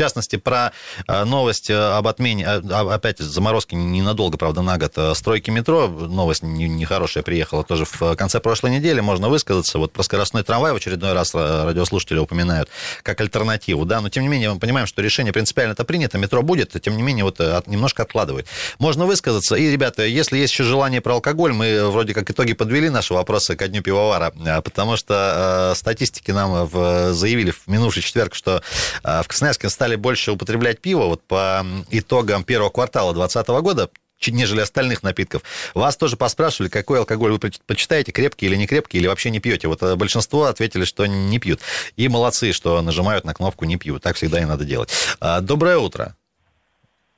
частности, про э, новость э, об отмене, э, опять заморозки ненадолго, правда, на год, стройки метро, новость нехорошая приехала тоже в конце прошлой недели, можно высказаться, вот про скоростной трамвай в очередной раз радиослушатели упоминают как альтернативу, да, но тем не менее мы понимаем, что решение принципиально это принято, метро будет, тем не менее вот немножко откладывает. Можно высказаться, и, ребята, если есть еще желание про алкоголь, мы вроде как итоги подвели наши вопросы ко дню пивовара, потому что статистики нам в, заявили в минувший четверг, что в Красноярске стали стали больше употреблять пиво вот по итогам первого квартала 2020 года, нежели остальных напитков. Вас тоже поспрашивали, какой алкоголь вы предпочитаете, крепкий или не крепкий, или вообще не пьете. Вот э, большинство ответили, что не пьют. И молодцы, что нажимают на кнопку «не пьют». Так всегда и надо делать. А, доброе утро.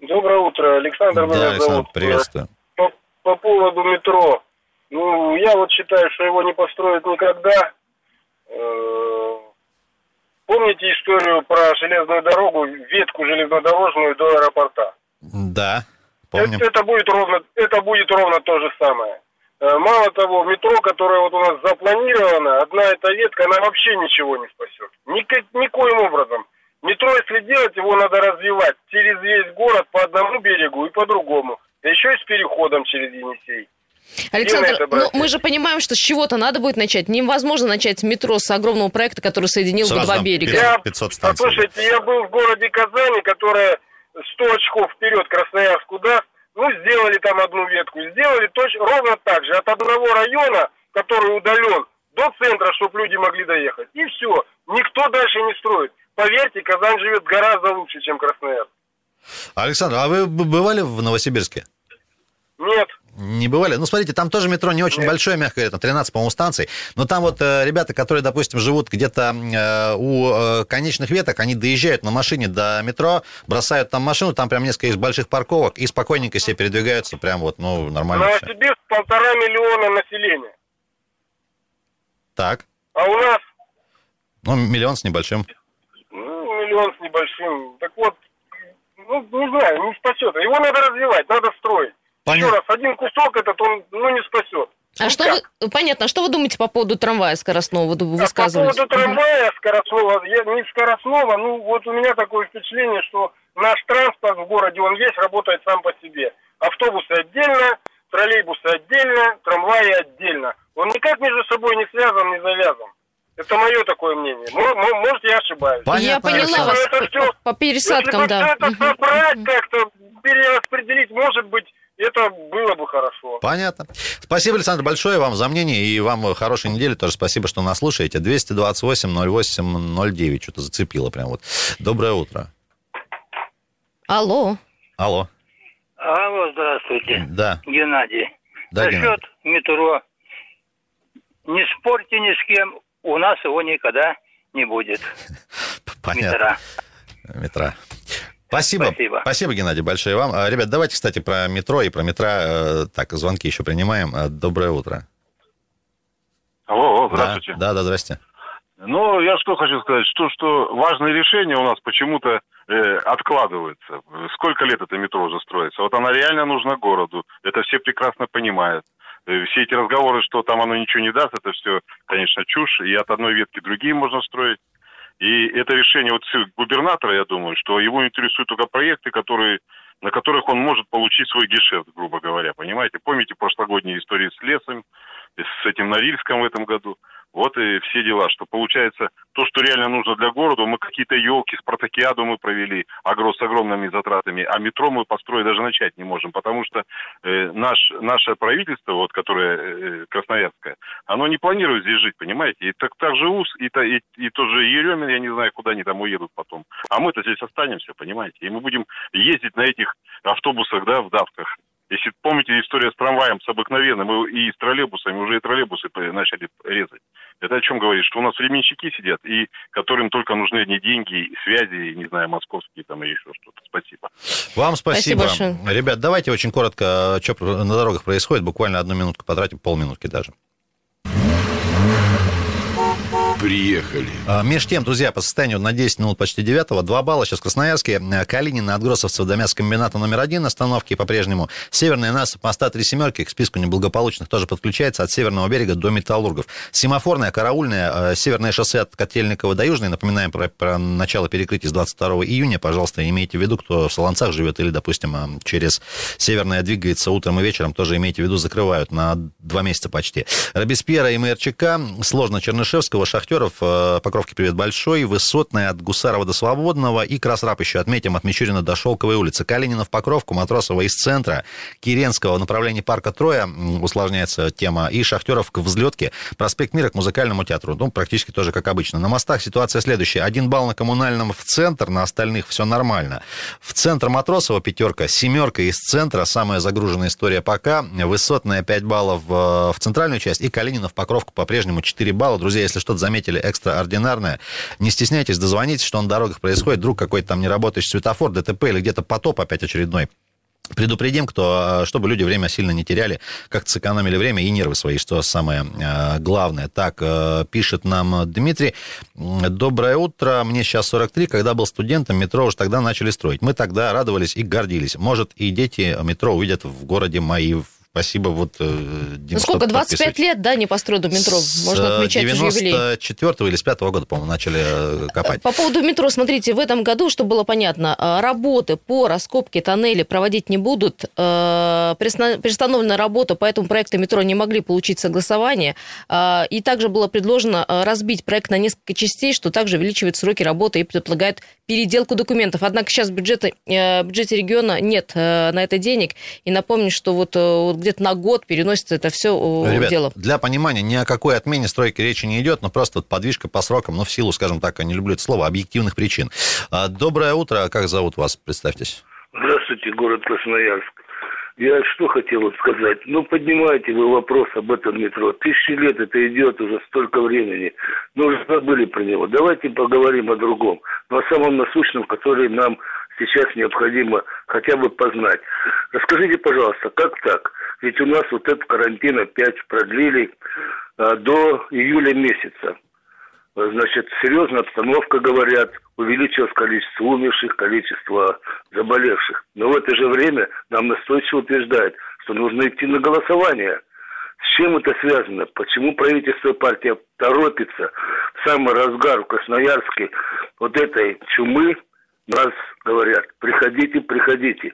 Доброе утро, Александр. Да, Александр, зовут. приветствую. По, по поводу метро. Ну, я вот считаю, что его не построят никогда. Э, Помните историю про железную дорогу, ветку железнодорожную до аэропорта? Да, помню. Это, это, будет ровно, это будет ровно то же самое. Э, мало того, метро, которое вот у нас запланировано, одна эта ветка, она вообще ничего не спасет. Ник- никоим образом. Метро, если делать, его надо развивать через весь город по одному берегу и по другому. Да еще и с переходом через Енисей. Александр, ну, мы же понимаем, что с чего-то надо будет начать. Невозможно начать метро с огромного проекта, который соединил бы два берега. Я, 500 станций. Послушайте, я был в городе Казани, которая 100 очков вперед Красноярску даст. Ну, сделали там одну ветку. Сделали точно ровно так же. От одного района, который удален, до центра, чтобы люди могли доехать. И все. Никто дальше не строит. Поверьте, Казань живет гораздо лучше, чем Красноярск. Александр, а вы бывали в Новосибирске? Нет. Не бывали? Ну, смотрите, там тоже метро не очень Нет. большое, мягко говоря, там 13, по-моему, станций. Но там вот э, ребята, которые, допустим, живут где-то э, у э, конечных веток, они доезжают на машине до метро, бросают там машину, там прям несколько из больших парковок, и спокойненько себе передвигаются, прям вот, ну, нормально. Новосибирск полтора миллиона населения. Так. А у нас? Ну, миллион с небольшим. Ну, миллион с небольшим. Так вот, ну, не знаю, не спасет. Его надо развивать, надо строить. Понятно. Еще раз, один кусок этот, он ну, не спасет. А ну, что вы, понятно, а что вы думаете по поводу трамвая скоростного? Вы высказывались? По поводу трамвая скоростного, я, не скоростного, ну вот у меня такое впечатление, что наш транспорт в городе, он весь работает сам по себе. Автобусы отдельно, троллейбусы отдельно, трамваи отдельно. Он никак между собой не связан, не завязан. Это мое такое мнение. Может, я ошибаюсь. Понятно, я поняла вас это все, по пересадкам, если да. Если это собрать как-то, перераспределить, может быть, это было бы хорошо. Понятно. Спасибо, Александр, большое вам за мнение, и вам хорошей недели тоже. Спасибо, что нас слушаете. 228-08-09, что-то зацепило прям вот. Доброе утро. Алло. Алло. Алло, здравствуйте. Да. Геннадий. Да, Насчет Геннадий. метро. Не спорьте ни с кем, у нас его никогда не будет. Понятно. Метро. Метро. Спасибо. Спасибо. Спасибо, Геннадий, большое вам. А, ребят, давайте, кстати, про метро и про метро. Э, так, звонки еще принимаем. Э, доброе утро. Алло, здравствуйте. Да, да, здрасте. Ну, я что хочу сказать, что, что важные решения у нас почему-то э, откладываются. Сколько лет это метро уже строится? Вот она реально нужна городу. Это все прекрасно понимают. Э, все эти разговоры, что там оно ничего не даст, это все, конечно, чушь. И от одной ветки другие можно строить. И это решение вот губернатора, я думаю, что его интересуют только проекты, которые, на которых он может получить свой гешефт, грубо говоря, понимаете? Помните прошлогодние истории с лесом, с этим Норильском в этом году? Вот и все дела, что получается то, что реально нужно для города, мы какие-то елки, спартакиаду мы провели агро с огромными затратами, а метро мы построить даже начать не можем, потому что э, наш, наше правительство, вот, которое э, красноярское, оно не планирует здесь жить, понимаете? И так, так же УС, и, и, и тоже Еремин, я не знаю, куда они там уедут потом. А мы-то здесь останемся, понимаете? И мы будем ездить на этих автобусах, да, в давках. Если помните история с трамваем, с обыкновенным, и с троллейбусами, уже и троллейбусы начали резать. Это о чем говорит? Что у нас временщики сидят, и которым только нужны одни деньги, связи, не знаю, московские там или еще что-то. Спасибо. Вам спасибо. спасибо Ребят, давайте очень коротко, что на дорогах происходит, буквально одну минутку потратим, полминутки даже. Приехали. А, меж тем, друзья, по состоянию на 10 минут почти 9 2 балла. Сейчас в Красноярске. Калинин от Гроссовцев до мясокомбината номер один остановки по-прежнему. Северная нас моста три семерки к списку неблагополучных тоже подключается от северного берега до Металлургов. Семафорная, караульная, северное шоссе от Котельникова до Южной. Напоминаем про, про начало перекрытия с 22 июня. Пожалуйста, имейте в виду, кто в Солонцах живет или, допустим, через Северное двигается утром и вечером, тоже имейте в виду, закрывают на два месяца почти. Робеспьера и МРЧК, сложно Чернышевского, Шахтер шахтеров. Э, Покровки привет большой. Высотная от Гусарова до Свободного. И Красрап еще отметим от Мичурина до Шелковой улицы. Калинина в Покровку, Матросова из центра. Киренского в направлении парка Троя усложняется тема. И Шахтеров к взлетке. Проспект Мира к музыкальному театру. Ну, практически тоже как обычно. На мостах ситуация следующая. Один балл на коммунальном в центр, на остальных все нормально. В центр Матросова пятерка, семерка из центра. Самая загруженная история пока. Высотная 5 баллов в центральную часть. И Калинина в Покровку по-прежнему 4 балла. Друзья, если что-то заметили, заметили экстраординарное. Не стесняйтесь, дозвонитесь, что на дорогах происходит. Вдруг какой-то там неработающий светофор, ДТП или где-то потоп опять очередной. Предупредим, кто, а, чтобы люди время сильно не теряли, как-то сэкономили время и нервы свои, что самое а, главное. Так, а, пишет нам Дмитрий. Доброе утро, мне сейчас 43, когда был студентом, метро уже тогда начали строить. Мы тогда радовались и гордились. Может, и дети метро увидят в городе мои Спасибо, вот, э, Дим, ну, сколько, 25 лет, да, не построено метро? Можно отмечать 94 или с 5 года, по-моему, начали э, копать. По поводу метро, смотрите, в этом году, чтобы было понятно, э, работы по раскопке тоннелей проводить не будут. Приостановлена работа, поэтому проекты метро не могли получить согласование. И также было предложено разбить проект на несколько частей, что также увеличивает сроки работы и предполагает переделку документов. Однако сейчас в бюджете, в бюджете региона нет на это денег. И напомню, что вот где-то на год переносится это все э, Ребят, дело. Для понимания, ни о какой отмене стройки речи не идет, но просто вот подвижка по срокам, ну, в силу, скажем так, я не люблю это слово, объективных причин. А, доброе утро, как зовут вас, представьтесь. Здравствуйте, город Красноярск. Я что хотел сказать? Ну, поднимайте вы вопрос об этом метро. Тысячи лет это идет уже столько времени. Мы уже забыли про него. Давайте поговорим о другом. Но о самом насущном, который нам сейчас необходимо хотя бы познать. Расскажите, пожалуйста, как так? Ведь у нас вот этот карантин опять продлили а, до июля месяца. Значит, серьезная обстановка, говорят, увеличилось количество умерших, количество заболевших. Но в это же время нам настойчиво утверждают, что нужно идти на голосование. С чем это связано? Почему правительство и партия торопится в самый разгар в Красноярске вот этой чумы, нас говорят, приходите, приходите.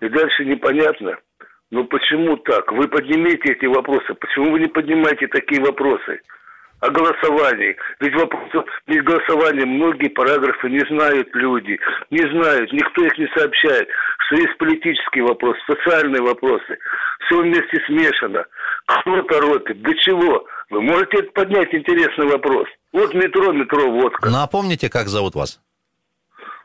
И дальше непонятно, ну почему так? Вы поднимите эти вопросы. Почему вы не поднимаете такие вопросы? О голосовании. Ведь вопрос, ведь голосование многие параграфы не знают люди. Не знают, никто их не сообщает, что есть политические вопросы, социальные вопросы. Все вместе смешано. Кто торопит? До чего? Вы можете поднять интересный вопрос. Вот метро, метро, водка. Напомните, как зовут вас?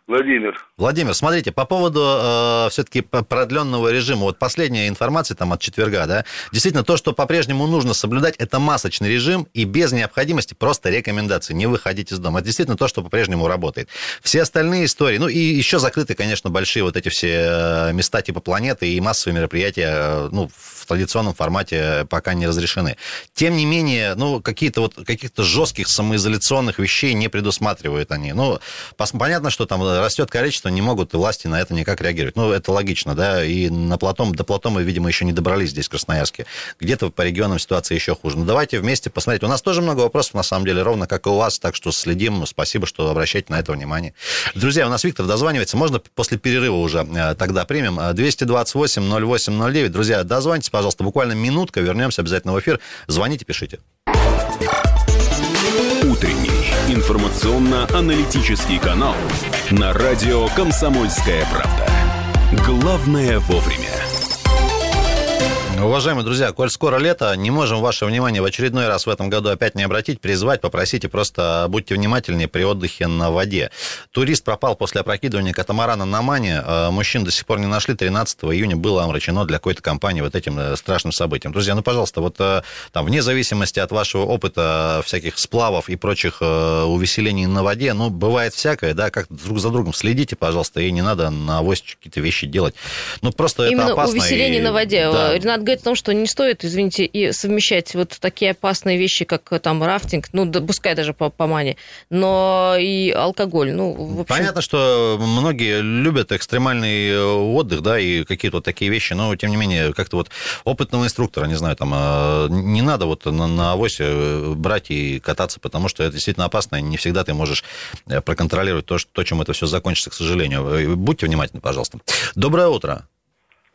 Владимир. Владимир, смотрите, по поводу э, все-таки продленного режима, вот последняя информация там от четверга, да, действительно, то, что по-прежнему нужно соблюдать, это масочный режим и без необходимости просто рекомендации, не выходить из дома. Это действительно то, что по-прежнему работает. Все остальные истории, ну и еще закрыты, конечно, большие вот эти все э, места типа планеты и массовые мероприятия, э, ну, в традиционном формате пока не разрешены. Тем не менее, ну, какие-то вот, каких-то жестких самоизоляционных вещей не предусматривают они. Ну, понятно, что там растет количество, не могут власти на это никак реагировать. Ну, это логично, да, и на Платом, до Платом мы, видимо, еще не добрались здесь, в Красноярске. Где-то по регионам ситуация еще хуже. Но давайте вместе посмотреть. У нас тоже много вопросов, на самом деле, ровно как и у вас, так что следим. Спасибо, что обращаете на это внимание. Друзья, у нас Виктор дозванивается. Можно после перерыва уже э, тогда примем. 228-08-09. Друзья, дозвонитесь, пожалуйста, буквально минутка, вернемся обязательно в эфир. Звоните, пишите. Утренний информационно-аналитический канал на радио «Комсомольская правда». Главное вовремя. Уважаемые друзья, коль скоро лето, не можем ваше внимание в очередной раз в этом году опять не обратить, призвать, попросите, просто будьте внимательнее при отдыхе на воде. Турист пропал после опрокидывания катамарана на Мане. Э, мужчин до сих пор не нашли. 13 июня было омрачено для какой-то компании вот этим э, страшным событием. Друзья, ну, пожалуйста, вот э, там, вне зависимости от вашего опыта всяких сплавов и прочих увеселений на воде, ну, бывает всякое, да, как друг за другом следите, пожалуйста, и не надо на авось какие-то вещи делать. Ну, просто Именно это опасно. увеселение и... на воде. Да. Ренат говорит о том, что не стоит, извините, и совмещать вот такие опасные вещи, как э, там рафтинг, ну, да, пускай даже по, по мане, но и алкоголь. Ну, в общем... Понятно, что многие любят экстремальный э, отдых, да, и какие-то вот такие вещи, но, тем не менее, как-то вот опытного инструктора, не знаю, там, а, не надо вот на, на авосе э, брать и кататься, потому что это действительно опасно, и не всегда ты можешь проконтролировать то, что, то чем это все закончится, к сожалению. Будьте внимательны, пожалуйста. Доброе утро.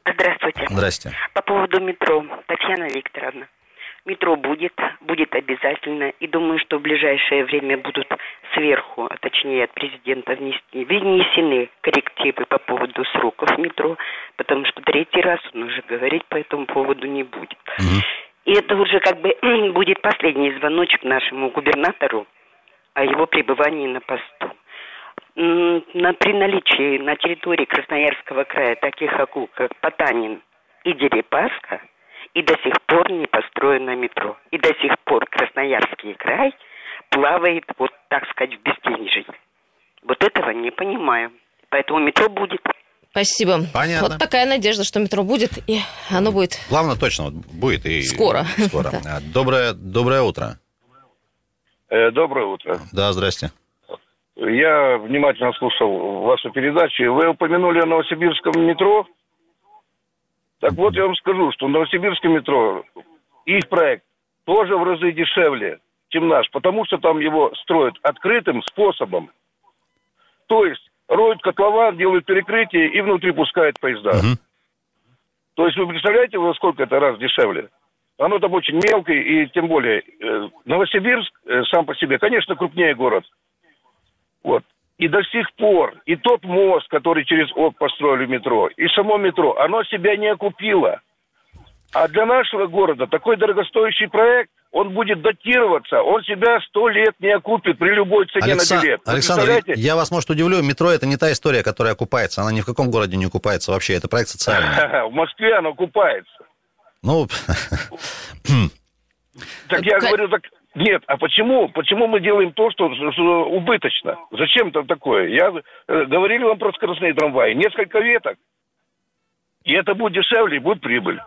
Здравствуйте. Здрасте. По поводу метро. Татьяна Викторовна. Метро будет, будет обязательно. И думаю, что в ближайшее время будут сверху, а точнее от президента внести, внесены коррективы по поводу сроков метро, потому что третий раз он уже говорить по этому поводу не будет. Угу. И это уже как бы будет последний звоночек нашему губернатору о его пребывании на посту на, при наличии на территории Красноярского края таких акул, как Потанин и Дерипаска, и до сих пор не построено метро. И до сих пор Красноярский край плавает, вот так сказать, в безденежье. Вот этого не понимаю. Поэтому метро будет. Спасибо. Понятно. Вот такая надежда, что метро будет, и оно будет. Главное, точно вот будет и скоро. скоро. Доброе, доброе утро. Э, доброе утро. Да, здрасте. Я внимательно слушал вашу передачу. Вы упомянули о Новосибирском метро. Так вот, я вам скажу, что Новосибирское метро, их проект тоже в разы дешевле, чем наш, потому что там его строят открытым способом. То есть роют котлован, делают перекрытие и внутри пускают поезда. Угу. То есть вы представляете, во сколько это раз дешевле? Оно там очень мелкое, и тем более э, Новосибирск э, сам по себе, конечно, крупнее город – вот. И до сих пор, и тот мост, который через ОК построили метро, и само метро, оно себя не окупило. А для нашего города такой дорогостоящий проект, он будет датироваться, он себя сто лет не окупит при любой цене Александр, на билет. Александр, я вас, может, удивлю, метро это не та история, которая окупается, она ни в каком городе не окупается вообще, это проект социальный. В Москве она окупается. Ну... Так я говорю, так нет, а почему? Почему мы делаем то, что, что убыточно? Зачем это такое? Я э, говорили вам про скоростные трамваи. Несколько веток. И это будет дешевле, и будет прибыль.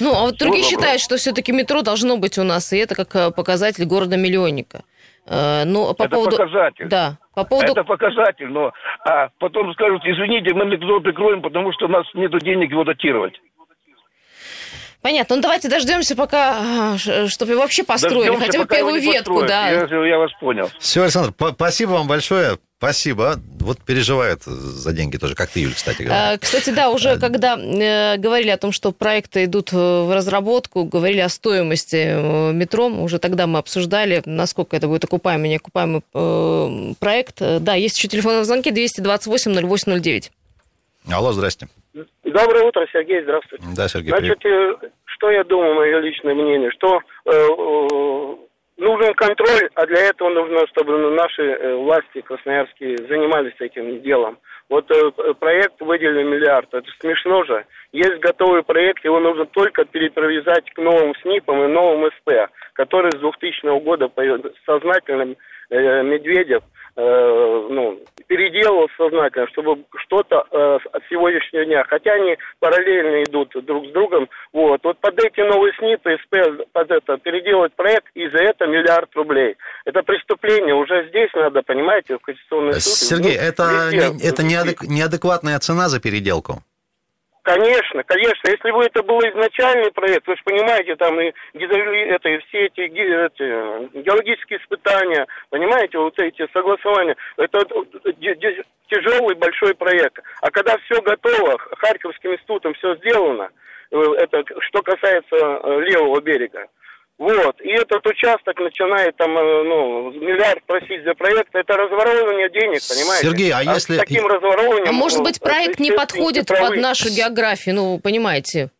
Ну, а вот другие считают, что все-таки метро должно быть у нас, и это как э, показатель города-миллионника. Э, ну, по это поводу... показатель. Да, по поводу... Это показатель, но а потом скажут, извините, мы метро прикроем, потому что у нас нет денег его датировать. Понятно. Ну давайте дождемся, пока, а, чтобы вообще построили, дождемся, хотя бы первую ветку, да. Я, я вас понял. Все, Александр, спасибо вам большое. Спасибо. Вот переживают за деньги тоже, как ты, Юль, кстати говоря. А, кстати, да, уже а... когда э, говорили о том, что проекты идут э, в разработку, говорили о стоимости э, метро, уже тогда мы обсуждали, насколько это будет окупаемый, неокупаемый проект. Да, есть еще телефонные звонки 228 0809. Алло, здрасте. Доброе утро, Сергей, здравствуйте. Да, Сергей, Значит, привет. что я думаю, мое личное мнение, что э, э, нужен контроль, а для этого нужно, чтобы наши э, власти красноярские занимались этим делом. Вот э, проект выделили миллиард, это смешно же. Есть готовый проект, его нужно только перепровязать к новым СНИПам и новым СП, который с 2000 года сознательным э, Медведев э, ну, переделал сознательно, чтобы что-то э, от сегодняшнего дня, хотя они параллельно идут друг с другом, вот, вот под эти новые СНИПы, СП, под это, переделать проект, и за это миллиард рублей. Это преступление, уже здесь надо, понимаете, в Конституционный суд. Сергей, это, не, это неадек, неадекватная цена за переделку? Конечно, конечно. Если бы это был изначальный проект, вы же понимаете, там и это, и все эти, эти геологические испытания, понимаете, вот эти согласования, это тяжелый большой проект. А когда все готово, Харьковским институтом все сделано, э, это что касается э, левого берега, вот. И этот участок начинает там, э, ну, миллиард просить за проект. Это разворовывание денег, понимаете? Сергей, а, а если... С таким разворовыванием... А может быть, проект не подходит под нашу географию, ну, понимаете?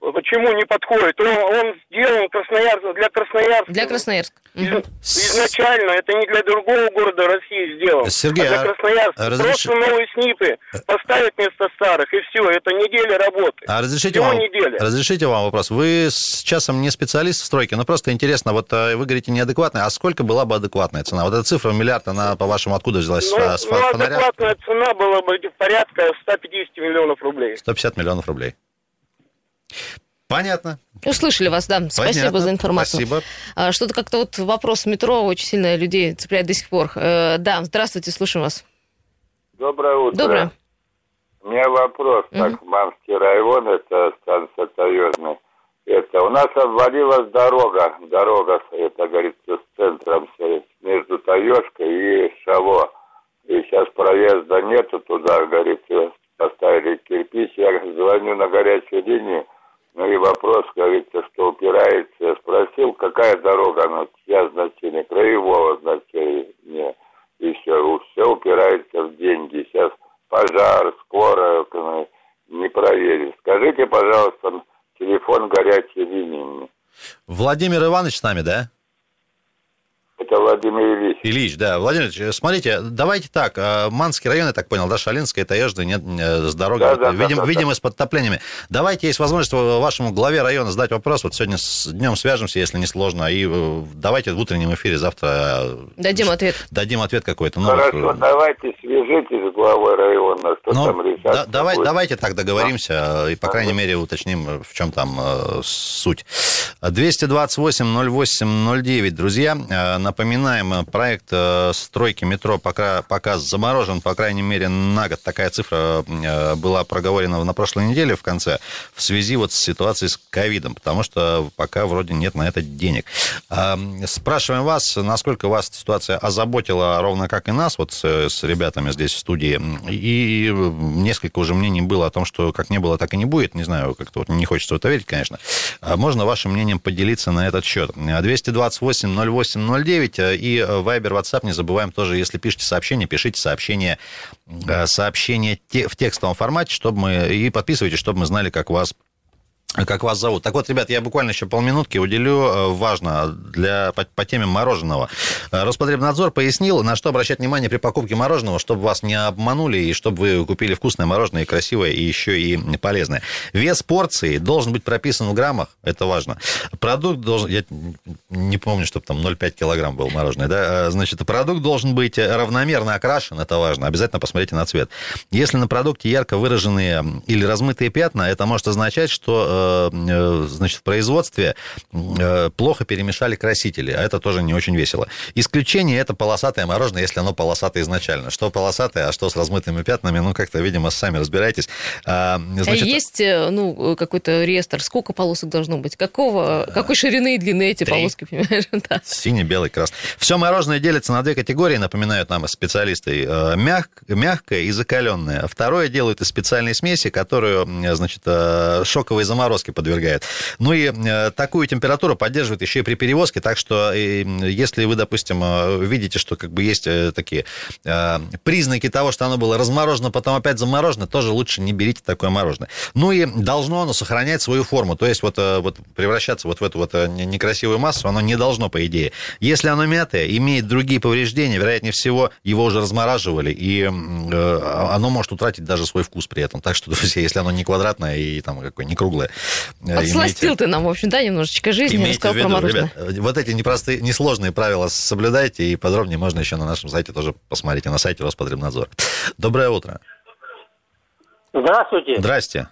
Почему не подходит? Он, он сделан Красноярск, для Красноярска. Для Красноярска. изначально это не для другого города России сделано. Сергей, а для Красноярска. А разреш... Просто новые СНИПы поставить вместо старых, и все. Это неделя работы. А разрешите вам, неделя. разрешите вам вопрос. Вы с часом не специалист в стройке, но просто интересно, вот э, вы говорите неадекватная, а сколько была бы адекватная цена? Вот эта цифра миллиард, она, по-вашему, откуда взялась? Ну, с, ну адекватная цена была бы порядка 150 миллионов рублей. 150 миллионов рублей. Понятно. Услышали вас, да. Спасибо Понятно. за информацию. Спасибо. А, Что-то как-то вот вопрос метро очень сильно людей цепляет до сих пор. Э, Да, здравствуйте, слушаем вас. Доброе утро. Доброе. У меня вопрос. Мгм. Так, Мамский район, это станция Таежная. Это у нас обвалилась дорога. Дорога, это, говорится, с центром между Таежкой и Шаво. И сейчас проезда нету туда, говорится, поставили кирпич. Я звоню на горячую линию. Ну и вопрос, говорится, что упирается. Я спросил, какая дорога, ну, чья значение, краевого значения. И все, все упирается в деньги. Сейчас пожар, скорая, э, не проверишь. Скажите, пожалуйста, телефон горячей линии. Владимир Иванович с нами, да? Ильич. Ильич, да. Владимир Ильич, смотрите, давайте так. э, Манский район, я так понял, да, Шалинская, Таежная, нет, э, с дорогой, Да, да, видим, да, да, видимо, с подтоплениями. Давайте, есть возможность вашему главе района задать вопрос. Вот сегодня с днем свяжемся, если не сложно. И э, давайте в утреннем эфире завтра Дадим ответ. дадим ответ какой-то. Ну, Хорошо, вот, давайте свяжитесь с главой района, что Ну, там решать. да- давай, будет. давайте так договоримся э, и, по крайней мере, уточним, в чем там э, суть. 228-08-09, друзья. Э, Напоминаем, э, проект э, стройки метро пока, пока заморожен, по крайней мере, на год. Такая цифра э, была проговорена на прошлой неделе в конце в связи вот с ситуацией с ковидом, потому что пока вроде нет на это денег. Спрашиваем вас, насколько вас ситуация озаботила, ровно как и нас, вот с, с ребятами здесь в студии. И несколько уже мнений было о том, что как не было, так и не будет. Не знаю, как-то вот не хочется в это верить, конечно. А Можно вашим мнением поделиться на этот счет. 228-08-09 и Viber, WhatsApp, не забываем тоже, если пишете сообщение, пишите сообщение, э, сообщение в текстовом формате, чтобы мы, и подписывайтесь, чтобы мы знали, как вас как вас зовут. Так вот, ребят, я буквально еще полминутки уделю. Э, Важно для, по, по теме мороженого. Э, Роспотребнадзор пояснил, на что обращать внимание при покупке мороженого, чтобы вас не обманули и чтобы вы купили вкусное мороженое, красивое, и еще и полезное. Вес порции должен быть прописан в граммах, это важно. Продукт должен... Я не помню, чтобы там 0,5 килограмм был мороженое, да? Э, Значит, продукт должен быть равномерно окрашен, это важно. Обязательно посмотрите на цвет. Если на продукте ярко выраженные или размытые пятна, это может означать, что значит, в производстве э, плохо перемешали красители, а это тоже не очень весело. Исключение это полосатое мороженое, если оно полосатое изначально. Что полосатое, а что с размытыми пятнами, ну, как-то, видимо, сами разбирайтесь. А, значит, а есть, э, ну, какой-то реестр, сколько полосок должно быть? Какого, какой ширины и длины эти Три. полоски, понимаешь? Да. Синий, белый, красный. Все мороженое делится на две категории, напоминают нам специалисты. Э, мяг- мягкое и закаленное. Второе делают из специальной смеси, которую, значит, э, шоковой заморозке подвергают. Ну и э, такую температуру поддерживают еще и при перевозке, так что э, если вы, допустим, э, видите, что как бы есть такие признаки того, что оно было разморожено, потом опять заморожено, тоже лучше не берите такое мороженое. Ну и должно оно сохранять свою форму, то есть вот, вот превращаться вот в эту вот не- некрасивую массу, оно не должно, по идее. Если оно мятое, имеет другие повреждения, вероятнее всего, его уже размораживали, и оно может утратить даже свой вкус при этом. Так что, друзья, если оно не квадратное и там какое не круглое, Подсластил имейте- ты нам, в общем, да, немножечко жизни, Имейте рассказал в виду, про мороженое. ребят, э, вот эти непростые, несложные правила соблюдайте, и подробнее можно еще на нашем сайте тоже посмотрите, на сайте Роспотребнадзора. Доброе утро. Здравствуйте. Здрасте.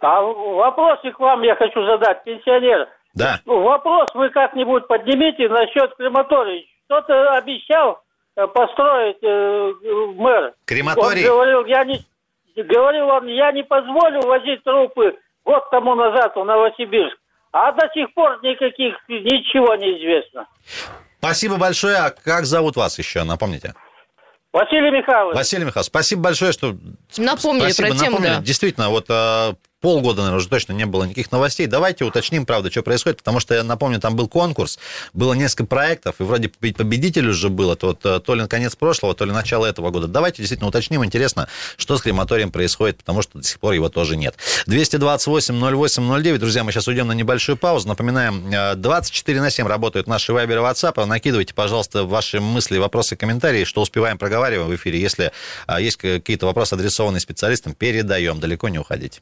А вопросик к вам я хочу задать, пенсионер. Да. Ну, Вопрос вы как-нибудь поднимите насчет крематория. Что-то обещал э, построить э, мэр. Крематорий? Он говорил, я не, говорил он, я не позволю возить трупы год тому назад в Новосибирск. А до сих пор никаких, ничего не известно. Спасибо большое. А как зовут вас еще, напомните? Василий Михайлович. Василий Михайлович, спасибо большое, что... Напомнили спасибо, про тему, напомнили. да. Действительно, вот э, полгода, наверное, уже точно не было никаких новостей. Давайте уточним, правда, что происходит, потому что, я напомню, там был конкурс, было несколько проектов, и вроде побед- победитель уже был, это вот э, то ли конец прошлого, то ли начало этого года. Давайте действительно уточним, интересно, что с крематорием происходит, потому что до сих пор его тоже нет. 228-08-09, друзья, мы сейчас уйдем на небольшую паузу. Напоминаем, э, 24 на 7 работают наши Вайбер и WhatsApp. Накидывайте, пожалуйста, ваши мысли, вопросы, комментарии, что успеваем, проговариваем в эфире. Если а, есть какие-то вопросы, адресованные специалистам, передаем, далеко не уходите.